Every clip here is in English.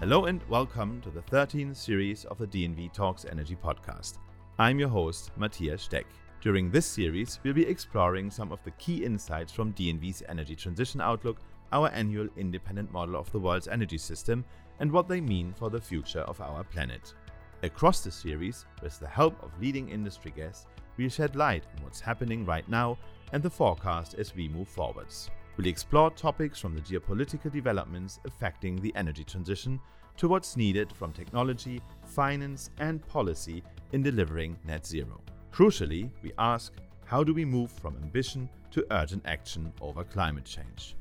Hello and welcome to the 13th series of the DNV Talks Energy podcast. I'm your host, Matthias Steck. During this series, we'll be exploring some of the key insights from DNV's Energy Transition Outlook, our annual independent model of the world's energy system, and what they mean for the future of our planet. Across the series, with the help of leading industry guests, we'll shed light on what's happening right now and the forecast as we move forwards. We'll explore topics from the geopolitical developments affecting the energy transition to what's needed from technology, finance, and policy in delivering net zero. Crucially, we ask how do we move from ambition to urgent action over climate change?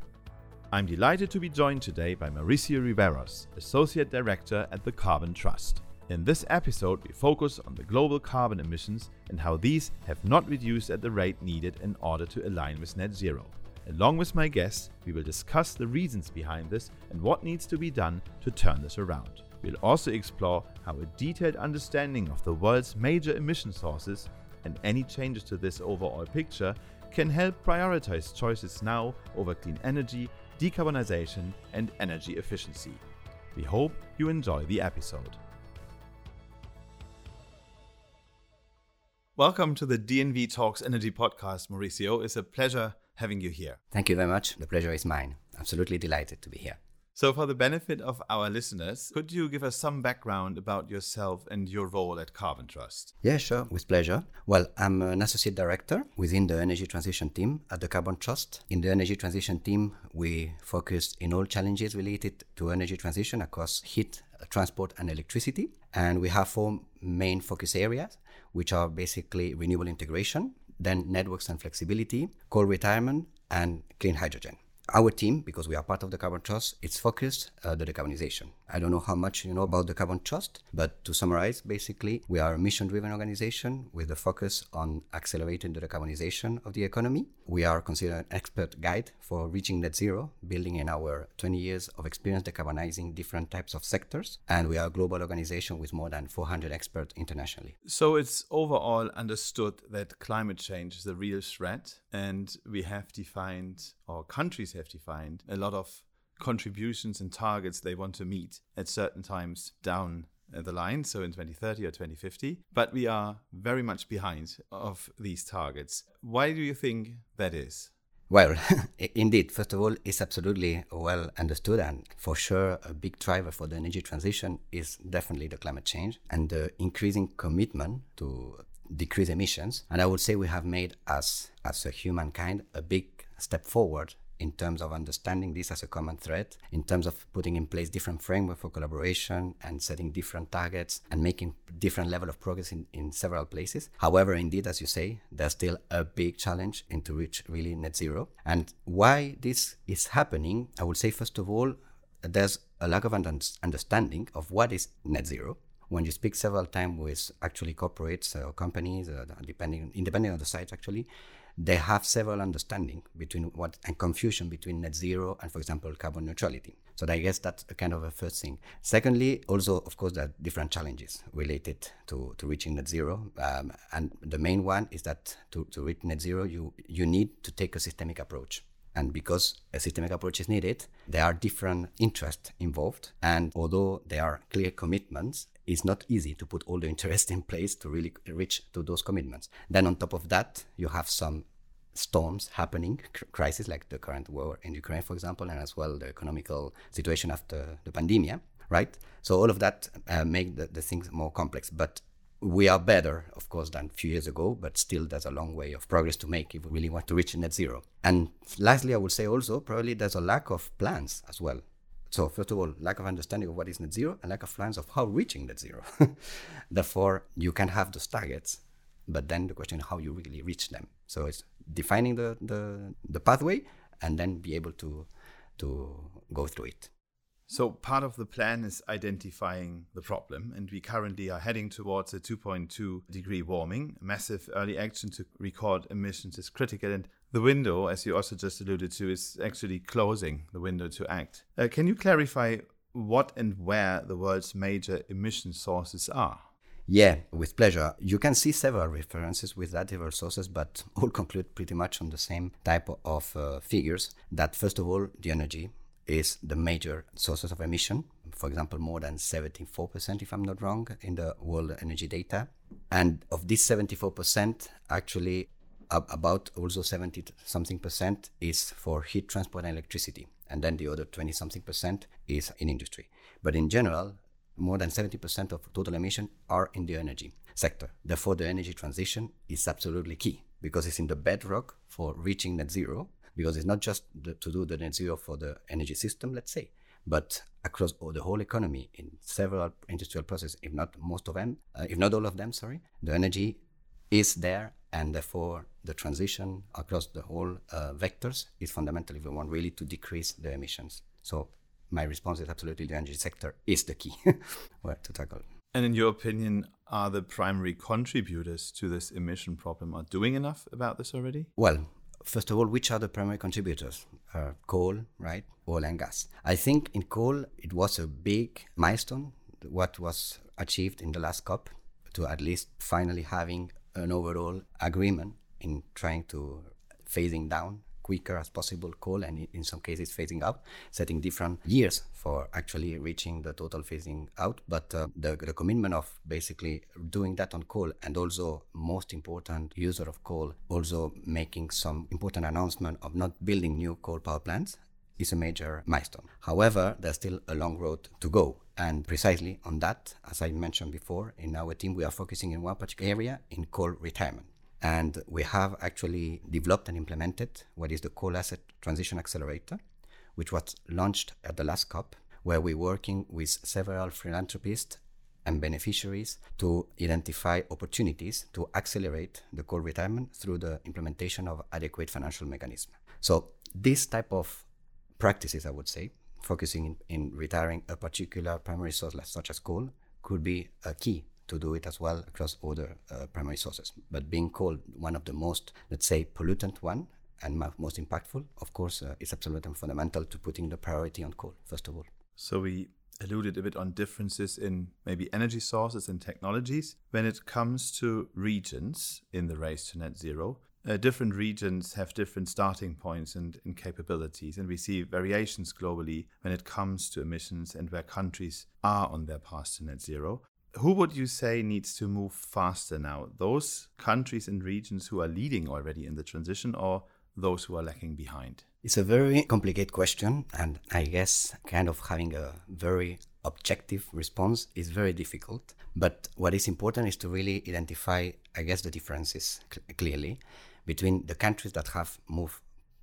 I'm delighted to be joined today by Mauricio Riveros, Associate Director at the Carbon Trust. In this episode, we focus on the global carbon emissions and how these have not reduced at the rate needed in order to align with net zero. Along with my guests, we will discuss the reasons behind this and what needs to be done to turn this around. We'll also explore how a detailed understanding of the world's major emission sources and any changes to this overall picture can help prioritize choices now over clean energy, decarbonization, and energy efficiency. We hope you enjoy the episode. Welcome to the DNV Talks Energy Podcast, Mauricio. It's a pleasure having you here. Thank you very much. The pleasure is mine. Absolutely delighted to be here. So, for the benefit of our listeners, could you give us some background about yourself and your role at Carbon Trust? Yeah, sure, with pleasure. Well, I'm an associate director within the energy transition team at the Carbon Trust. In the energy transition team, we focus in all challenges related to energy transition across heat, transport, and electricity. And we have four main focus areas, which are basically renewable integration, then networks and flexibility, coal retirement, and clean hydrogen. Our team, because we are part of the Carbon Trust, it's focused uh, the decarbonization. I don't know how much you know about the Carbon Trust, but to summarize, basically, we are a mission-driven organization with a focus on accelerating the decarbonization of the economy. We are considered an expert guide for reaching net zero, building in our 20 years of experience decarbonizing different types of sectors, and we are a global organization with more than 400 experts internationally. So it's overall understood that climate change is a real threat, and we have defined, or countries have defined, a lot of contributions and targets they want to meet at certain times down uh, the line, so in 2030 or 2050. But we are very much behind of these targets. Why do you think that is? Well, indeed, first of all, it's absolutely well understood, and for sure, a big driver for the energy transition is definitely the climate change and the increasing commitment to decrease emissions. And I would say we have made as as a humankind a big step forward in terms of understanding this as a common threat, in terms of putting in place different framework for collaboration and setting different targets and making different level of progress in, in several places. However, indeed, as you say, there's still a big challenge in to reach really net zero. And why this is happening, I would say, first of all, there's a lack of understanding of what is net zero when you speak several times with actually corporates or companies, uh, depending independing on the sites actually, they have several understanding between what and confusion between net zero and, for example, carbon neutrality. So I guess that's a kind of a first thing. Secondly, also of course there are different challenges related to, to reaching net zero, um, and the main one is that to, to reach net zero, you you need to take a systemic approach. And because a systemic approach is needed, there are different interests involved. And although there are clear commitments, it's not easy to put all the interest in place to really reach to those commitments. Then on top of that, you have some storms happening, crises like the current war in Ukraine, for example, and as well the economical situation after the pandemic, right? So all of that uh, make the, the things more complex. But we are better, of course, than a few years ago, but still there's a long way of progress to make if we really want to reach net zero. And lastly, I would say also probably there's a lack of plans as well. So first of all, lack of understanding of what is net zero and lack of plans of how reaching net zero. Therefore, you can have those targets, but then the question how you really reach them. So it's defining the, the, the pathway and then be able to to go through it. So, part of the plan is identifying the problem, and we currently are heading towards a 2.2 degree warming. Massive early action to record emissions is critical, and the window, as you also just alluded to, is actually closing the window to act. Uh, can you clarify what and where the world's major emission sources are? Yeah, with pleasure. You can see several references with that several sources, but all conclude pretty much on the same type of uh, figures. That first of all, the energy is the major sources of emission for example, more than 74%, if I'm not wrong, in the world energy data. And of this 74%, actually, about also 70 something percent is for heat transport and electricity. And then the other 20 something percent is in industry. But in general, more than 70% of total emission are in the energy sector. Therefore, the energy transition is absolutely key because it's in the bedrock for reaching net zero. Because it's not just the, to do the net zero for the energy system, let's say, but across the whole economy in several industrial processes, if not most of them, uh, if not all of them, sorry, the energy is there, and therefore the transition across the whole uh, vectors is fundamental if we want really to decrease the emissions. So my response is absolutely the energy sector is the key where to tackle. And in your opinion, are the primary contributors to this emission problem are doing enough about this already? Well, first of all, which are the primary contributors? Uh, coal, right? Oil and gas. I think in coal, it was a big milestone, what was achieved in the last COP to at least finally having an overall agreement in trying to phasing down quicker as possible coal and in some cases phasing out, setting different years for actually reaching the total phasing out. But uh, the, the commitment of basically doing that on coal and also most important user of coal, also making some important announcement of not building new coal power plants is a major milestone. However, there's still a long road to go. And precisely on that, as I mentioned before, in our team, we are focusing in one particular area in coal retirement. And we have actually developed and implemented what is the Coal Asset Transition Accelerator, which was launched at the last COP, where we're working with several philanthropists and beneficiaries to identify opportunities to accelerate the coal retirement through the implementation of adequate financial mechanism. So this type of practices, I would say, focusing in, in retiring a particular primary source such as coal could be a key to do it as well across other uh, primary sources. But being coal one of the most, let's say, pollutant one and most impactful, of course, uh, is absolutely fundamental to putting the priority on coal, first of all. So we alluded a bit on differences in maybe energy sources and technologies. When it comes to regions in the race to net zero, uh, different regions have different starting points and, and, capabilities, and we see variations globally when it comes to emissions and where countries are on their path to net zero. Who would you say needs to move faster now? Those countries and regions who are leading already in the transition, or those who are lagging behind? It's a very complicated question, and I guess kind of having a very objective response is very difficult. But what is important is to really identify, I guess, the differences cl- clearly between the countries that have moved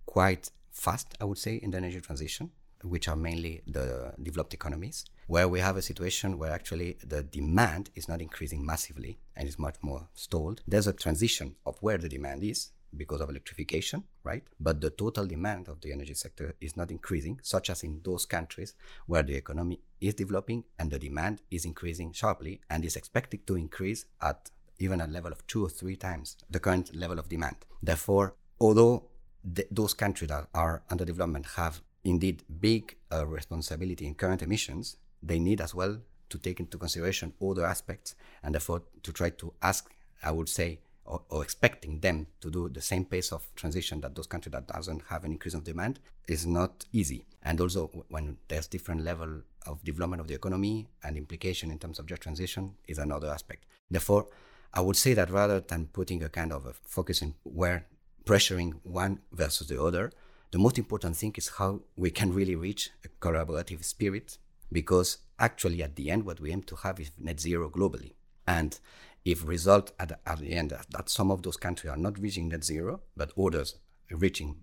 quite fast, I would say, in the energy transition, which are mainly the developed economies, where we have a situation where actually the demand is not increasing massively and is much more stalled. There's a transition of where the demand is because of electrification, right? But the total demand of the energy sector is not increasing, such as in those countries where the economy is developing and the demand is increasing sharply and is expected to increase at even a level of two or three times the current level of demand. Therefore, although the, those countries that are under development have indeed big uh, responsibility in current emissions, they need as well to take into consideration other aspects and therefore to try to ask, I would say, or, or, expecting them to do the same pace of transition that those countries that doesn't have an increase of demand is not easy. And also when there's different level of development of the economy and implication in terms of just transition is another aspect. Therefore, I would say that rather than putting a kind of a focus in where pressuring one versus the other, the most important thing is how we can really reach a collaborative spirit because actually at the end what we aim to have is net zero globally and if result at the, at the end that some of those countries are not reaching net zero but others reaching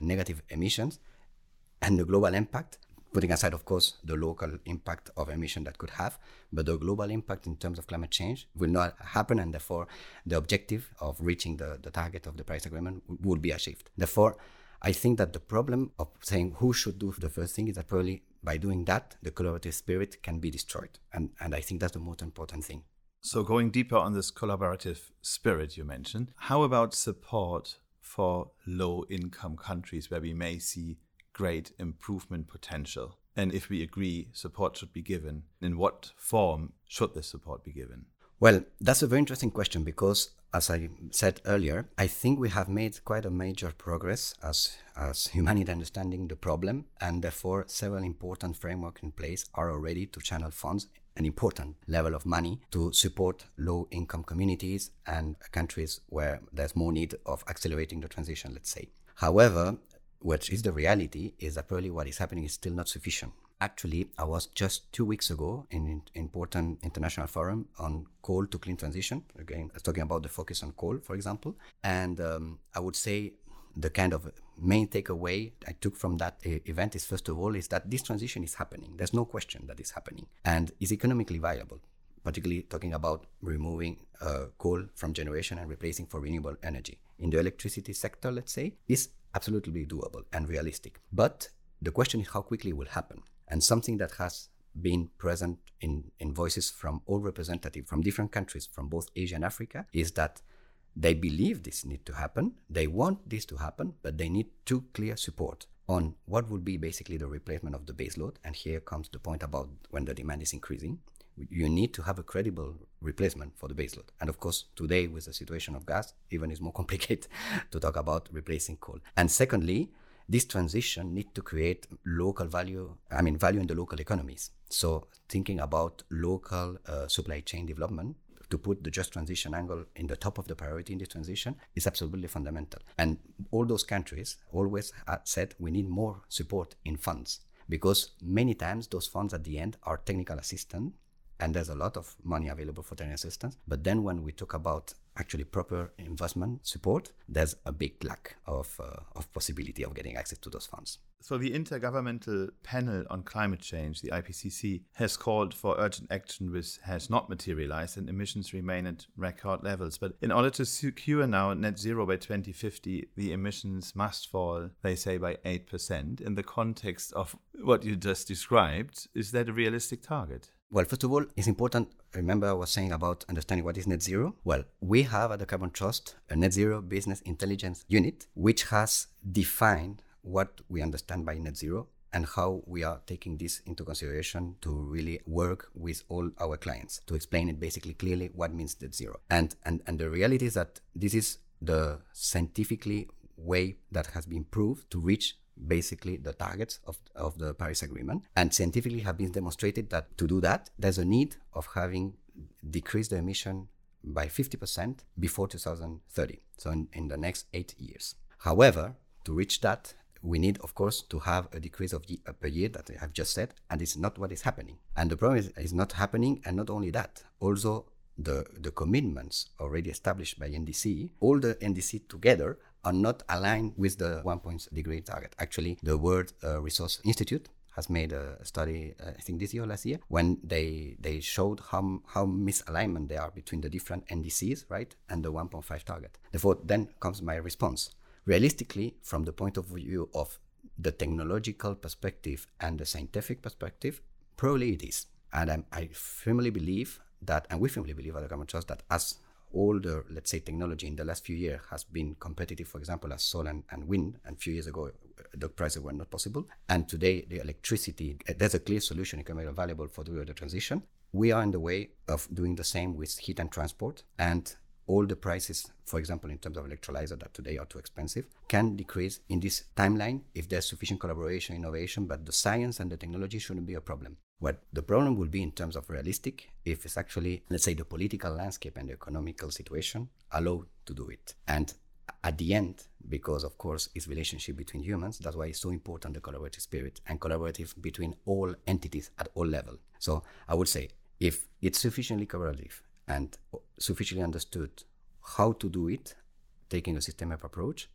negative emissions and the global impact putting aside, of course, the local impact of emission that could have, but the global impact in terms of climate change will not happen, and therefore the objective of reaching the, the target of the Paris Agreement would be achieved. Therefore, I think that the problem of saying who should do the first thing is that probably by doing that, the collaborative spirit can be destroyed. And, and I think that's the most important thing. So, going deeper on this collaborative spirit you mentioned, how about support for low income countries where we may see great improvement potential? And if we agree support should be given, in what form should this support be given? Well, that's a very interesting question because as I said earlier, I think we have made quite a major progress as, as humanity understanding the problem, and therefore several important frameworks in place are already to channel funds an important level of money to support low income communities and countries where there's more need of accelerating the transition, let's say. However, what is the reality is that probably what is happening is still not sufficient. Actually, I was just two weeks ago in an important international forum on coal to clean transition. Again, I was talking about the focus on coal, for example. And um, I would say the kind of main takeaway I took from that event is first of all is that this transition is happening. There's no question that it's happening and is economically viable. Particularly talking about removing uh, coal from generation and replacing for renewable energy in the electricity sector, let's say, is absolutely doable and realistic. But the question is how quickly it will happen. And something that has been present in, in voices from all representatives from different countries from both Asia and Africa is that they believe this need to happen. They want this to happen, but they need two clear support on what will be basically the replacement of the baseload. And here comes the point about when the demand is increasing. You need to have a credible replacement for the baseload. And of course, today with the situation of gas, even is more complicated to talk about replacing coal. And secondly, this transition need to create local value i mean value in the local economies so thinking about local uh, supply chain development to put the just transition angle in the top of the priority in the transition is absolutely fundamental. And all those countries always said we need more support in funds because many times those funds at the end are technical assistance and there's a lot of money available for technical assistance. But then when we talk about actually proper investment support, there's a big lack of, uh, of possibility of getting access to those funds. So, the Intergovernmental Panel on Climate Change, the IPCC, has called for urgent action which has not materialized and emissions remain at record levels. But in order to secure now net zero by 2050, the emissions must fall, they say, by 8%. In the context of what you just described, is that a realistic target? Well, first of all, it's important. Remember, I was saying about understanding what is net zero. Well, we have at the Carbon Trust a net zero business intelligence unit, which has defined what we understand by net zero and how we are taking this into consideration to really work with all our clients to explain it basically clearly what means net zero. And and and the reality is that this is the scientifically way that has been proved to reach basically the targets of, of the Paris Agreement. And scientifically have been demonstrated that to do that, there's a need of having decreased the emission by 50% before 2030. So in, in the next eight years. However, to reach that, we need, of course, to have a decrease of uh, per year that I have just said, and it's not what is happening. And the problem is, is not happening, and not only that, also the, the commitments already established by NDC, all the NDC together are not aligned with the 1.0 degree target. Actually, the World uh, Resource Institute has made a study, uh, I think this year last year, when they they showed how how misalignment they are between the different NDCs, right, and the 1.5 target. Therefore, then comes my response. Realistically, from the point of view of the technological perspective and the scientific perspective, probably it is. And I'm, i firmly believe that, and we firmly believe at the Carbon Trust that as all the, let's say, technology in the last few years has been competitive, for example, as solar and, and wind. And a few years ago, uh, the prices were not possible. And today, the electricity, uh, there's a clear solution it can be available for the transition. We are in the way of doing the same with heat and transport. And all the prices, for example, in terms of electrolyzer that today are too expensive, can decrease in this timeline if there's sufficient collaboration, innovation, but the science and the technology shouldn't be a problem. What the problem will be in terms of realistic if it's actually, let's say, the political landscape and the economical situation allow to do it. And at the end, because of course it's relationship between humans, that's why it's so important the collaborative spirit and collaborative between all entities at all level. So I would say if it's sufficiently collaborative and sufficiently understood how to do it, taking a systemic approach,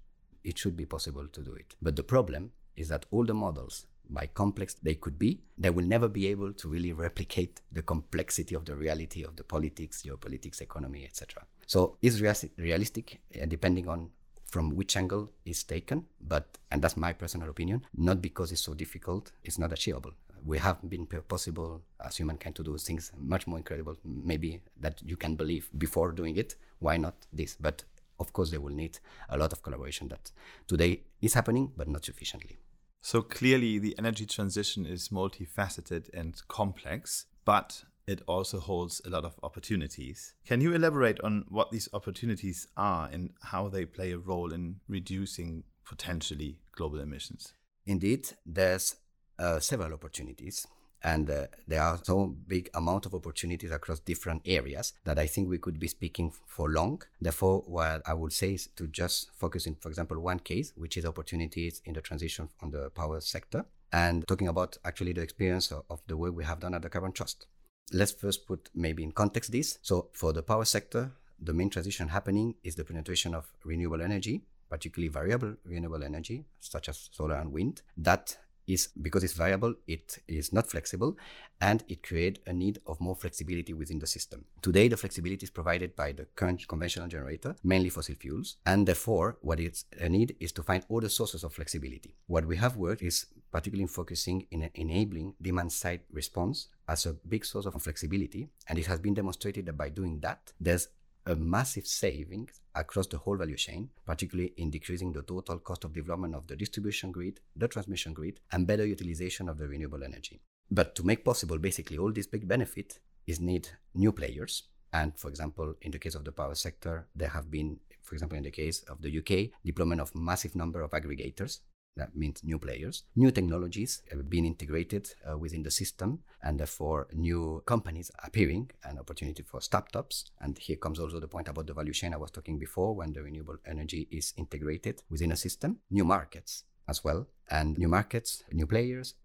it should be possible to do it. But the problem is that all the models by complex they could be, they will never be able to really replicate the complexity of the reality of the politics, geopolitics, economy, etc. So it's realistic, uh, depending on from which angle is taken, but and that's my personal opinion. Not because it's so difficult, it's not achievable. We have been possible as humankind to do things much more incredible, maybe that you can believe before doing it. Why not this? But of course, they will need a lot of collaboration that today is happening, but not sufficiently. So clearly, the energy transition is multifaceted and complex, but it also holds a lot of opportunities. Can you elaborate on what these opportunities are and how they play a role in reducing potentially global emissions? Indeed, there's uh, several opportunities and uh, there are so big amount of opportunities across different areas that I think we could be speaking for long. Therefore, what I would say is to just focus in, for example, one case, which is opportunities in the transition on the power sector, and talking about actually the experience of, of the work we have done at the Carbon Trust. Let's first put maybe in context this. So, for the power sector, the main transition happening is the penetration of renewable energy, particularly variable renewable energy, such as solar and wind, that is because it's variable, it is not flexible, and it creates a need of more flexibility within the system. Today, the flexibility is provided by the current conventional generator, mainly fossil fuels, and therefore, what it's a need is to find other sources of flexibility. What we have worked is particularly focusing in enabling demand side response as a big source of flexibility, and it has been demonstrated that by doing that, there's a massive savings across the whole value chain, particularly in decreasing the total cost of development of the distribution grid, the transmission grid, and better utilization of the renewable energy. But to make possible basically all these big benefits is need new players. And for example, in the case of the power sector, there have been, for example, in the case of the UK, deployment of massive number of aggregators that means new players. New technologies have been integrated uh, within the system, and therefore new companies appearing, an opportunity for startups. And here comes also the point about the value chain I was talking before when the renewable energy is integrated within a system. New markets as well, and new markets, new players,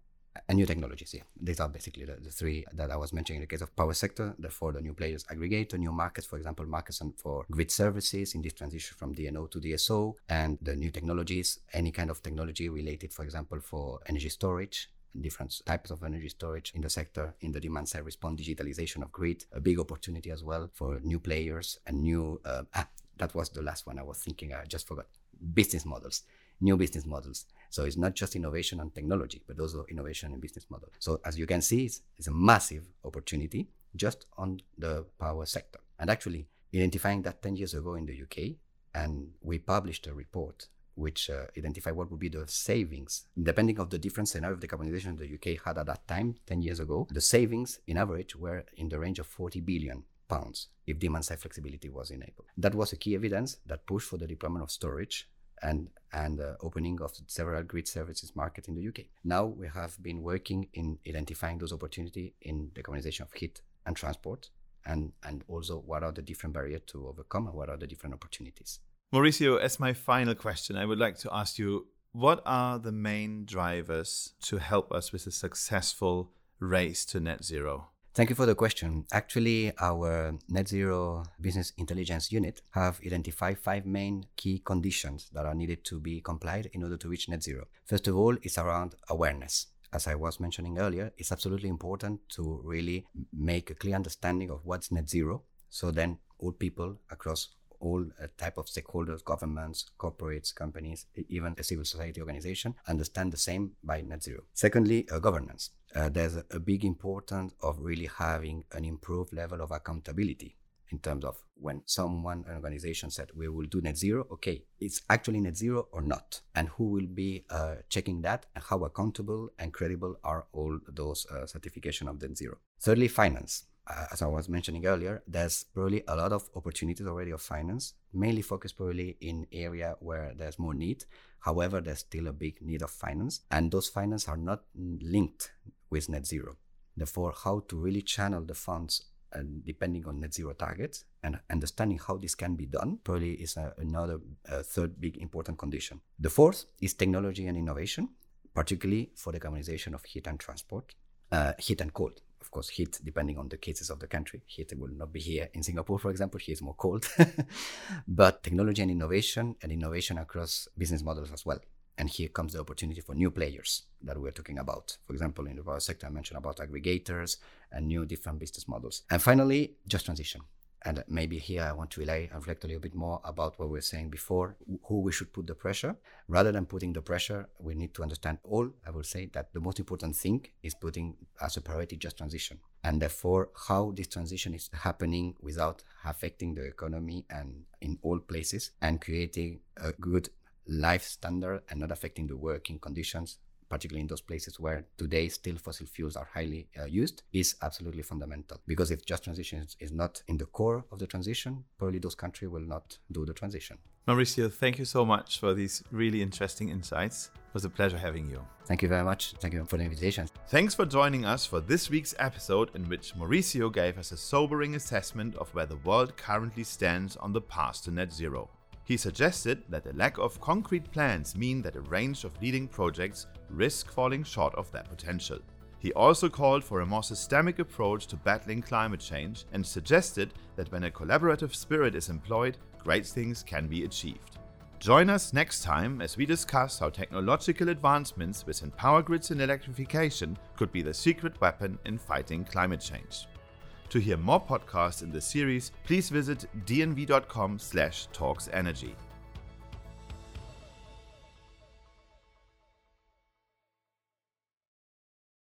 and new technologies. Yeah, these are basically the, the, three that I was mentioning in the case of power sector. Therefore, the new players aggregate the new markets, for example, markets for grid services in this transition from DNO to DSO, and the new technologies, any kind of technology related, for example, for energy storage different types of energy storage in the sector, in the demand side response, digitalization of grid, a big opportunity as well for new players and new. Uh, ah, that was the last one I was thinking. I just forgot. Business models new business models. So it's not just innovation and technology, but also innovation and business model. So as you can see, it's, it's a massive opportunity just on the power sector. And actually, identifying that 10 years ago in the UK, and we published a report which uh, identified what would be the savings, depending of the different scenario of decarbonization the UK had at that time, 10 years ago. The savings, in average, were in the range of 40 billion pounds if demand side flexibility was enabled. That was a key evidence that pushed for the deployment of storage and and uh, opening of several grid services market in the UK. Now we have been working in identifying those opportunities in the decarbonization of heat and transport, and and also what are the different barriers to overcome and what are the different opportunities. Mauricio, as my final question, I would like to ask you: What are the main drivers to help us with a successful race to net zero? Thank you for the question. Actually, our net zero business intelligence unit have identified five main key conditions that are needed to be complied in order to reach net zero. First of all, it's around awareness. As I was mentioning earlier, it's absolutely important to really make a clear understanding of what's net zero. So then all people across all uh, type of stakeholders, governments, corporates, companies, even a civil society organization understand the same by net zero. Secondly, uh, governance. Uh, there's a, big importance of really having an improved level of accountability in terms of when someone, an organization said we will do net zero, okay, it's actually net zero or not, and who will be uh, checking that, and how accountable and credible are all those uh, certification of net zero. Thirdly, finance Uh, as I was mentioning earlier, there's probably a lot of opportunities already of finance, mainly focused probably in area where there's more need. However, there's still a big need of finance, and those finance are not linked with net zero. Therefore, how to really channel the funds and depending on net zero targets and understanding how this can be done probably is a, another third big important condition. The fourth is technology and innovation, particularly for the decarbonization of heat and transport, uh, heat and cold of course, heat, depending on the cases of the country. Heat will not be here in Singapore, for example. Here is more cold. but technology and innovation, and innovation across business models as well. And here comes the opportunity for new players that we're talking about. For example, in the power sector, I mentioned about aggregators and new different business models. And finally, just transition. And maybe here I want to rely and reflect a little bit more about what we were saying before, who we should put the pressure. Rather than putting the pressure, we need to understand all. I will say that the most important thing is putting as a priority just transition. And therefore, how this transition is happening without affecting the economy and in all places and creating a good life standard and not affecting the working conditions particularly in those places where today still fossil fuels are highly uh, used, is absolutely fundamental. Because if just transition is, is not in the core of the transition, probably those countries will not do the transition. Mauricio, thank you so much for these really interesting insights. It was a pleasure having you. Thank you very much. Thank you for the invitation. Thanks for joining us for this week's episode, in which Mauricio gave us a sobering assessment of where the world currently stands on the path to net zero. He suggested that the lack of concrete plans mean that a range of leading projects risk falling short of their potential. He also called for a more systemic approach to battling climate change and suggested that when a collaborative spirit is employed, great things can be achieved. Join us next time as we discuss how technological advancements within power grids and electrification could be the secret weapon in fighting climate change. To hear more podcasts in this series, please visit dnv.com/talksenergy.